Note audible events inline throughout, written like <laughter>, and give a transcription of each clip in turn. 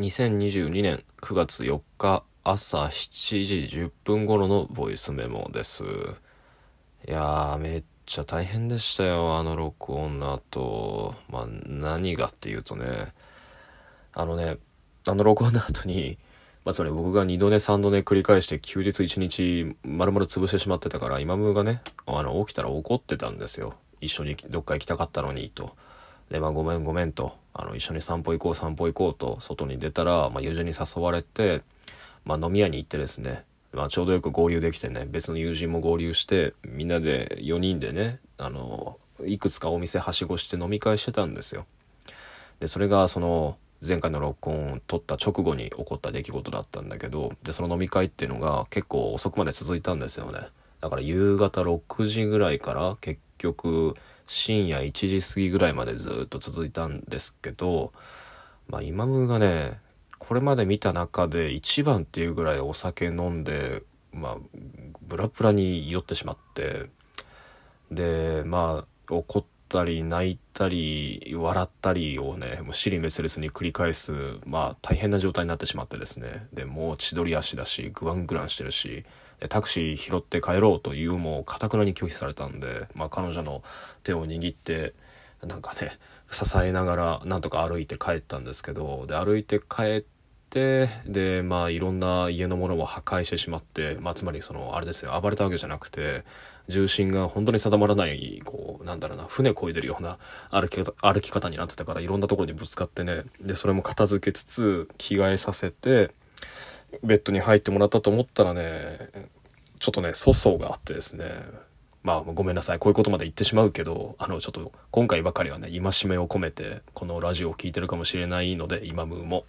2022年9月4日朝7時10分頃のボイスメモです。いやーめっちゃ大変でしたよあの録音の後。まあ何がっていうとねあのねあの録音の後にまあそれ僕が2度寝3度寝繰り返して休日1日丸々潰してしまってたから今ムーがねあの起きたら怒ってたんですよ。一緒にどっか行きたかったのにと。でまあごめんごめんとあの一緒に散歩行こう散歩行こうと外に出たら、まあ、友人に誘われて、まあ、飲み屋に行ってですね、まあ、ちょうどよく合流できてね別の友人も合流してみんなで4人でねあのいくつかお店はしごして飲み会してたんですよ。でそれがその前回の録音を撮った直後に起こった出来事だったんだけどでその飲み会っていうのが結構遅くまで続いたんですよねだから夕方6時ぐらいから結局深夜1時過ぎぐらいまでずっと続いたんですけど、まあ、今ムがねこれまで見た中で一番っていうぐらいお酒飲んで、まあ、ブラブラに酔ってしまってでまあ怒ったり泣いたり笑ったりをねもう尻滅裂に繰り返すまあ大変な状態になってしまってですね。でもう千鳥足だしグワングランしてるしタクシー拾って帰ろうというもかたくなに拒否されたんで、まあ、彼女の手を握ってなんかね支えながらなんとか歩いて帰ったんですけどで歩いて帰ってでまあいろんな家のものを破壊してしまって、まあ、つまりそのあれですよ暴れたわけじゃなくて重心が本当に定まらないこうなんだろうな船こいでるような歩き方歩き方になってたからいろんなところにぶつかってねでそれも片付けつつ着替えさせてベッドに入ってもらったと思ったらねちょっとね粗相があってですね。まあごめんなさい。こういうことまで言ってしまうけどあのちょっと今回ばかりはね戒めを込めてこのラジオを聴いてるかもしれないので今ムーも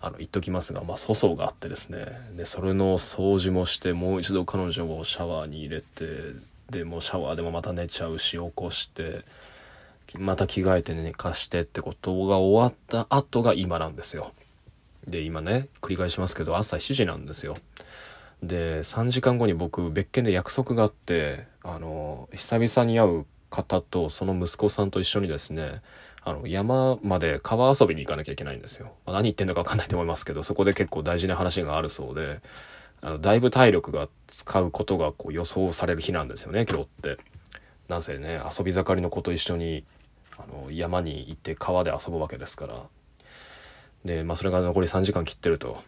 あの言っときますがまあ粗相があってですね。でそれの掃除もしてもう一度彼女をシャワーに入れてでもシャワーでもまた寝ちゃうし起こしてまた着替えて寝かしてってことが終わった後が今なんですよ。で今ね繰り返しますけど朝7時なんですよ。で3時間後に僕別件で約束があってあの久々に会う方とその息子さんと一緒にですねあの山まで川遊びに行かなきゃいけないんですよ、まあ、何言ってんのか分かんないと思いますけどそこで結構大事な話があるそうであのだいぶ体力が使うことがこう予想される日なんですよね今日って。なんせね遊び盛りの子と一緒にあの山に行って川で遊ぶわけですからで、まあ、それが残り3時間切ってると。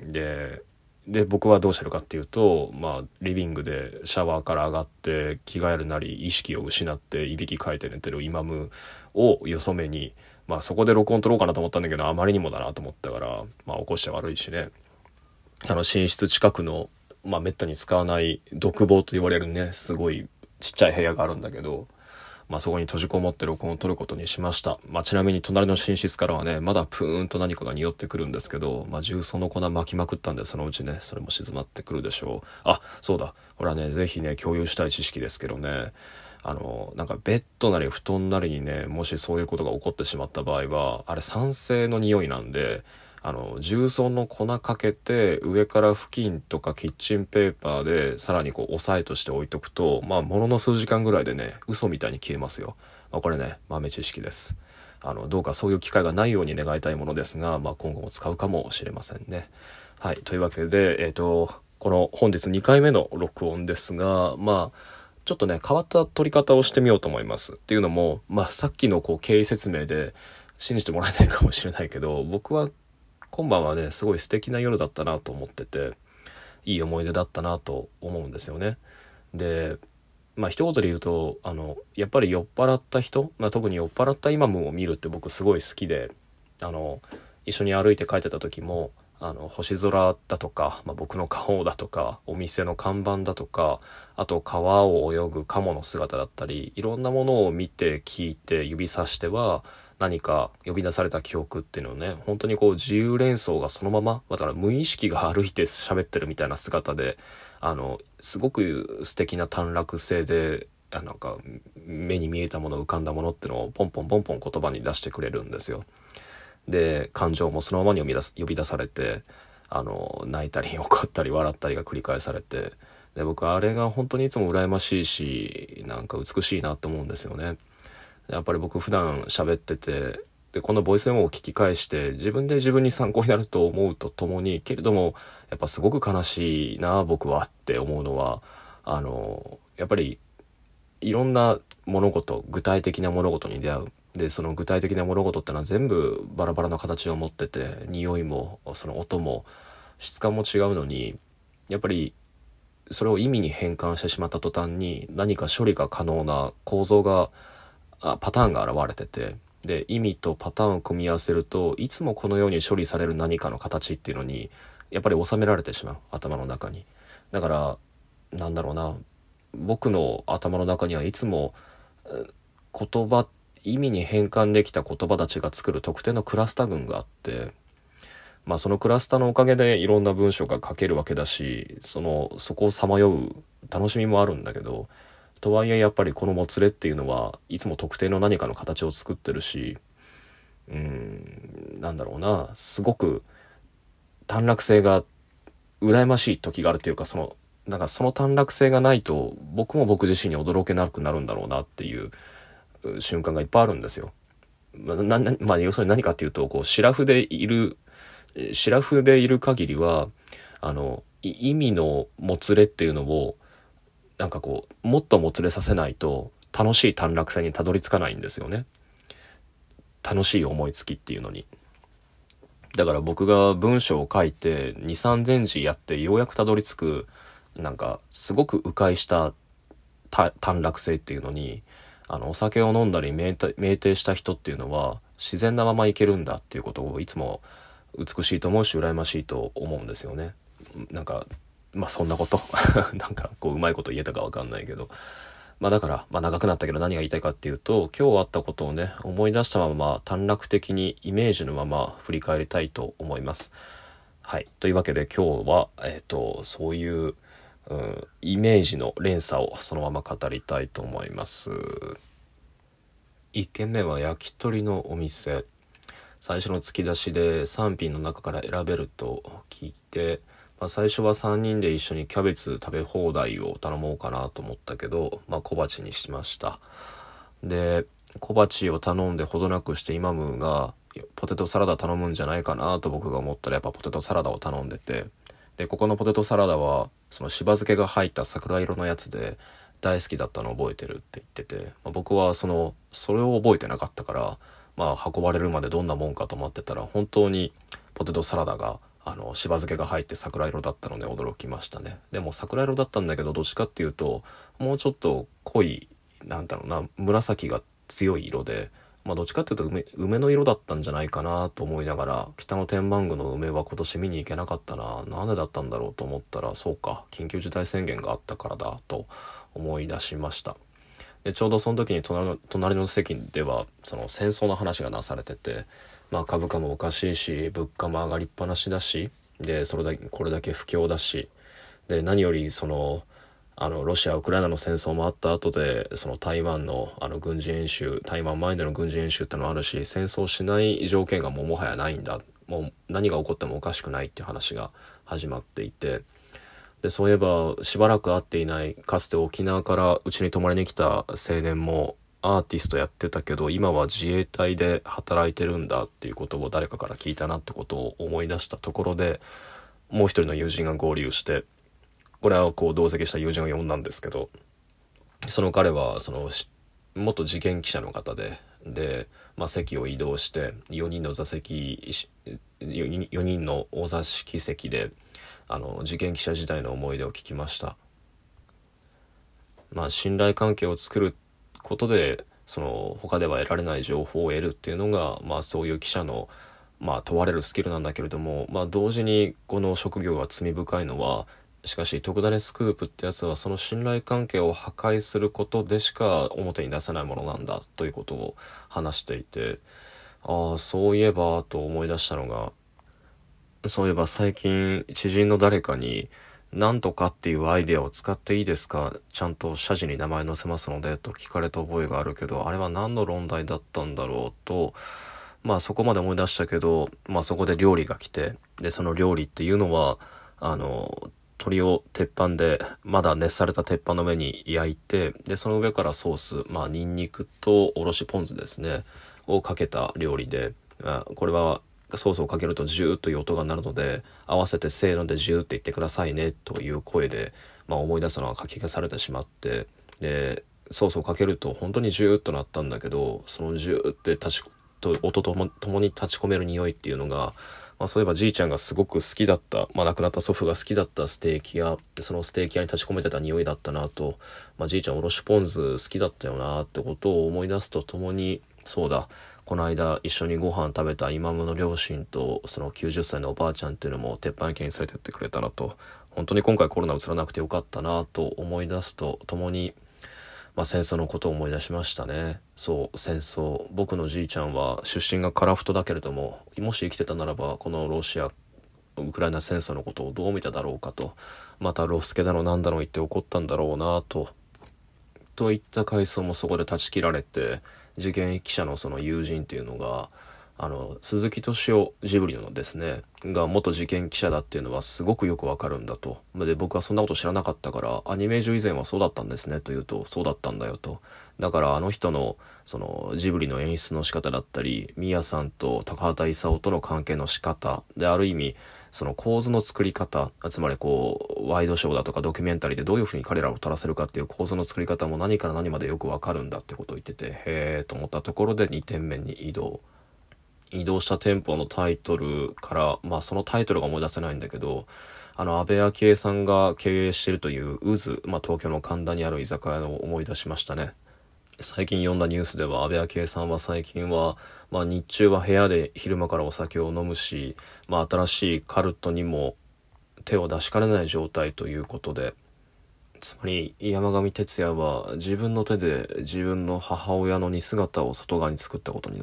で、で、僕はどうしてるかっていうと、まあ、リビングでシャワーから上がって着替えるなり意識を失っていびきかいて寝てるイマムをよそ目に、まあそこで録音撮ろうかなと思ったんだけど、あまりにもだなと思ったから、まあ起こして悪いしね。あの寝室近くの、まあめったに使わない独房と言われるね、すごいちっちゃい部屋があるんだけど、まあ、そこに閉じこもって録音を取ることにしました。まあ、ちなみに隣の寝室からはね、まだプーンと何かが匂ってくるんですけど、まあ、重曹の粉巻きまくったんで、そのうちね、それも静まってくるでしょう。あ、そうだ。これはね、ぜひね、共有したい知識ですけどね、あの、なんかベッドなり布団なりにね、もしそういうことが起こってしまった場合は、あれ酸性の匂いなんで、あの重曹の粉かけて上から布巾とかキッチンペーパーでさらにこう押さえとして置いとくとまあものの数時間ぐらいでね嘘みたいに消えますよ、まあ、これね豆知識です。あのどうかそういう機会がないように願いたいものですが、まあ、今後も使うかもしれませんね。はい。というわけでえっ、ー、とこの本日2回目の録音ですがまあちょっとね変わった撮り方をしてみようと思います。っていうのもまあさっきのこう経緯説明で信じてもらえないかもしれないけど僕は今晩はねすごい素敵な夜だったなと思ってていい思い出だったなと思うんですよね。でまあ一言で言うとあのやっぱり酔っ払った人、まあ、特に酔っ払ったイマムを見るって僕すごい好きであの一緒に歩いて帰ってた時もあの星空だとか、まあ、僕の顔だとかお店の看板だとかあと川を泳ぐカモの姿だったりいろんなものを見て聞いて指さしては何か呼び出された記憶っていうのをね本当にこう自由連想がそのままだから無意識が歩いて喋ってるみたいな姿であのすごく素敵な短絡性であなんか目に見えたもの浮かんだものっていうのをポンポンポンポン言葉に出してくれるんですよ。で感情もそのままに呼び出す呼び出されてあの泣いたり怒ったり笑ったりが繰り返されてで僕あれが本当にいつも羨ましいしなんか美しいなと思うんですよね。やっぱり僕普段喋っててでこのボイスメモを聞き返して自分で自分に参考になると思うとともにけれどもやっぱすごく悲しいな僕はって思うのはあのやっぱりいろんな物事具体的な物事に出会う。でその具体的な物事ってのは全部バラバラな形を持ってて匂いもその音も質感も違うのにやっぱりそれを意味に変換してしまった途端に何か処理が可能な構造があパターンが現れててで意味とパターンを組み合わせるといつもこのように処理される何かの形っていうのにやっぱり収められてしまう頭の中に。だからなんだろうな僕の頭の中にはいつも言葉意味に変換できた言葉たちが作る特定のクラスタ群があってまあそのクラスターのおかげでいろんな文章が書けるわけだしそのそこをさまよう楽しみもあるんだけどとはいえやっぱりこのもつれっていうのはいつも特定の何かの形を作ってるしうんなんだろうなすごく短絡性が羨ましい時があるというかそのなんかその短絡性がないと僕も僕自身に驚けなくなるんだろうなっていう瞬間がいっぱいあるんですよ。まあ、なまあ、要するに何かっていうとこうシラフでいるシラフでいる限りはあの意味のもつれっていうのをなんかこうもっともつれさせないと楽しい短絡性にたどり着かないんですよね。楽しい思いつきっていうのに。だから僕が文章を書いて2、3千字やってようやくたどり着くなんかすごく迂回した短絡性っていうのにあのお酒を飲んだり酩酊した人っていうのは自然なままいけるんだっていうことをいつも美しいと思うし羨ましいと思うんですよね。なんかまあそんなこと <laughs> なんかこううまいこと言えたかわかんないけどまあだから、まあ長くなったけど何が言いたいかっていうと今日あったことをね思い出したまま短絡的にイメージのまま振り返りたいと思います。はい。というわけで今日は、えっ、ー、と、そういううん、イメージの連鎖をそのまま語りたいと思います1軒目は焼き鳥のお店最初の突き出しで3品の中から選べると聞いて、まあ、最初は3人で一緒にキャベツ食べ放題を頼もうかなと思ったけど、まあ、小鉢にしました。で小鉢を頼んでほどなくしてイマムがポテトサラダ頼むんじゃないかなと僕が思ったらやっぱポテトサラダを頼んでて。でここのポテトサラダはそのしば漬けが入った桜色のやつで大好きだったのを覚えてるって言ってて、まあ、僕はそのそれを覚えてなかったからまあ運ばれるまでどんなもんかと思ってたら本当にポテトサラダがあのしば漬けが入って桜色だったので驚きましたね。でも桜色だったんだけどどっちかっていうともうちょっと濃いなんだろうな紫が強い色でまあどっちかっていうと梅梅の色だったんじゃないかなと思いながら北の天満宮の梅は今年見に行けなかったな。なんでだったんだろうと思ったらそうか緊急事態宣言があったからだと思い出しました。でちょうどその時に隣の隣の席ではその戦争の話がなされててまあ株価もおかしいし物価も上がりっぱなしだしでそれだけこれだけ不況だしで何よりそのあのロシア・ウクライナの戦争もあった後でその台湾のあの軍事演習台湾前での軍事演習ってのもあるし戦争しない条件がもうもはやないんだ。もう何が起こってもおかしくないっていう話が始まっていてでそういえばしばらく会っていないかつて沖縄からうちに泊まりに来た青年もアーティストやってたけど今は自衛隊で働いてるんだっていうことを誰かから聞いたなってことを思い出したところでもう一人の友人が合流してこれはこう同席した友人を呼んだんですけどその彼はその元事件記者の方でで、まあ、席を移動して4人の座席4人のお座敷席であの事件記者時代の思い出を聞きました。まあ信頼関係を作ることでその他では得られない情報を得るっていうのが、まあ、そういう記者の、まあ、問われるスキルなんだけれども、まあ、同時にこの職業が罪深いのはしかし特ダネスクープってやつはその信頼関係を破壊することでしか表に出せないものなんだということを話していてああそういえばと思い出したのがそういえば最近知人の誰かになんとかっていうアイデアを使っていいですか？ちゃんと謝辞に名前載せますのでと聞かれた覚えがあるけどあれは何の論題だったんだろうとまあそこまで思い出したけどまあそこで料理が来てでその料理っていうのはあの鶏を鉄板でまだ熱された鉄板の上に焼いてでその上からソースまあニンニクとおろしポン酢ですねをかけた料理で、あこれはソースをかけるとジューッという音が鳴るので合わせてせーのでジューって言ってくださいねという声で、まあ、思い出すのが書き消されてしまってでソースをかけると本当にジューッとなったんだけどそのジューって立ちと音ともともに立ち込める匂いっていうのが、まあ、そういえばじいちゃんがすごく好きだった、まあ、亡くなった祖父が好きだったステーキ屋そのステーキ屋に立ち込めてた匂いだったなと、まあ、じいちゃんおろしポン酢好きだったよなってことを思い出すとともにそうだこの間一緒にご飯食べた今村の両親とその90歳のおばあちゃんっていうのも鉄板焼きに連れてってくれたなと。本当に今回コロナ移らなくてよかったなと思い出すとともに、まあ、戦争のことを思い出しましたね。そう戦争。僕のじいちゃんは出身が樺太だけれどももし生きてたならばこのロシアウクライナ戦争のことをどう見ただろうかと。またロスケだのなんだの言って怒ったんだろうなと。といった回想もそこで断ち切られて事件記者のその友人っていうのがあの鈴木敏夫ジブリのですねが元事件記者だっていうのはすごくよくわかるんだと。で僕はそんなこと知らなかったからアニメージュ以前はそうだったんですねと言うとそうだったんだよと。だからあの人のそのジブリの演出の仕方だったりミヤさんと高畑勲との関係の仕方である意味その構図の作り方つまりこうワイドショーだとかドキュメンタリーでどういうふうに彼らを撮らせるかっていう構図の作り方も何から何までよくわかるんだってことを言っててへえと思ったところで2点目に移動。移動した店舗のタイトルからまあそのタイトルが思い出せないんだけどあの安倍昭恵さんが経営してるという渦、まあ、東京の神田にある居酒屋を思い出しましたね。最近読んだニュースでは安倍昭恵さんは最近は、まあ、日中は部屋で昼間からお酒を飲むし、まあ、新しいカルトにも手を出しかねない状態ということでつまり山上徹也は自分の手で自分の母親の似姿を外側に作ったことになる。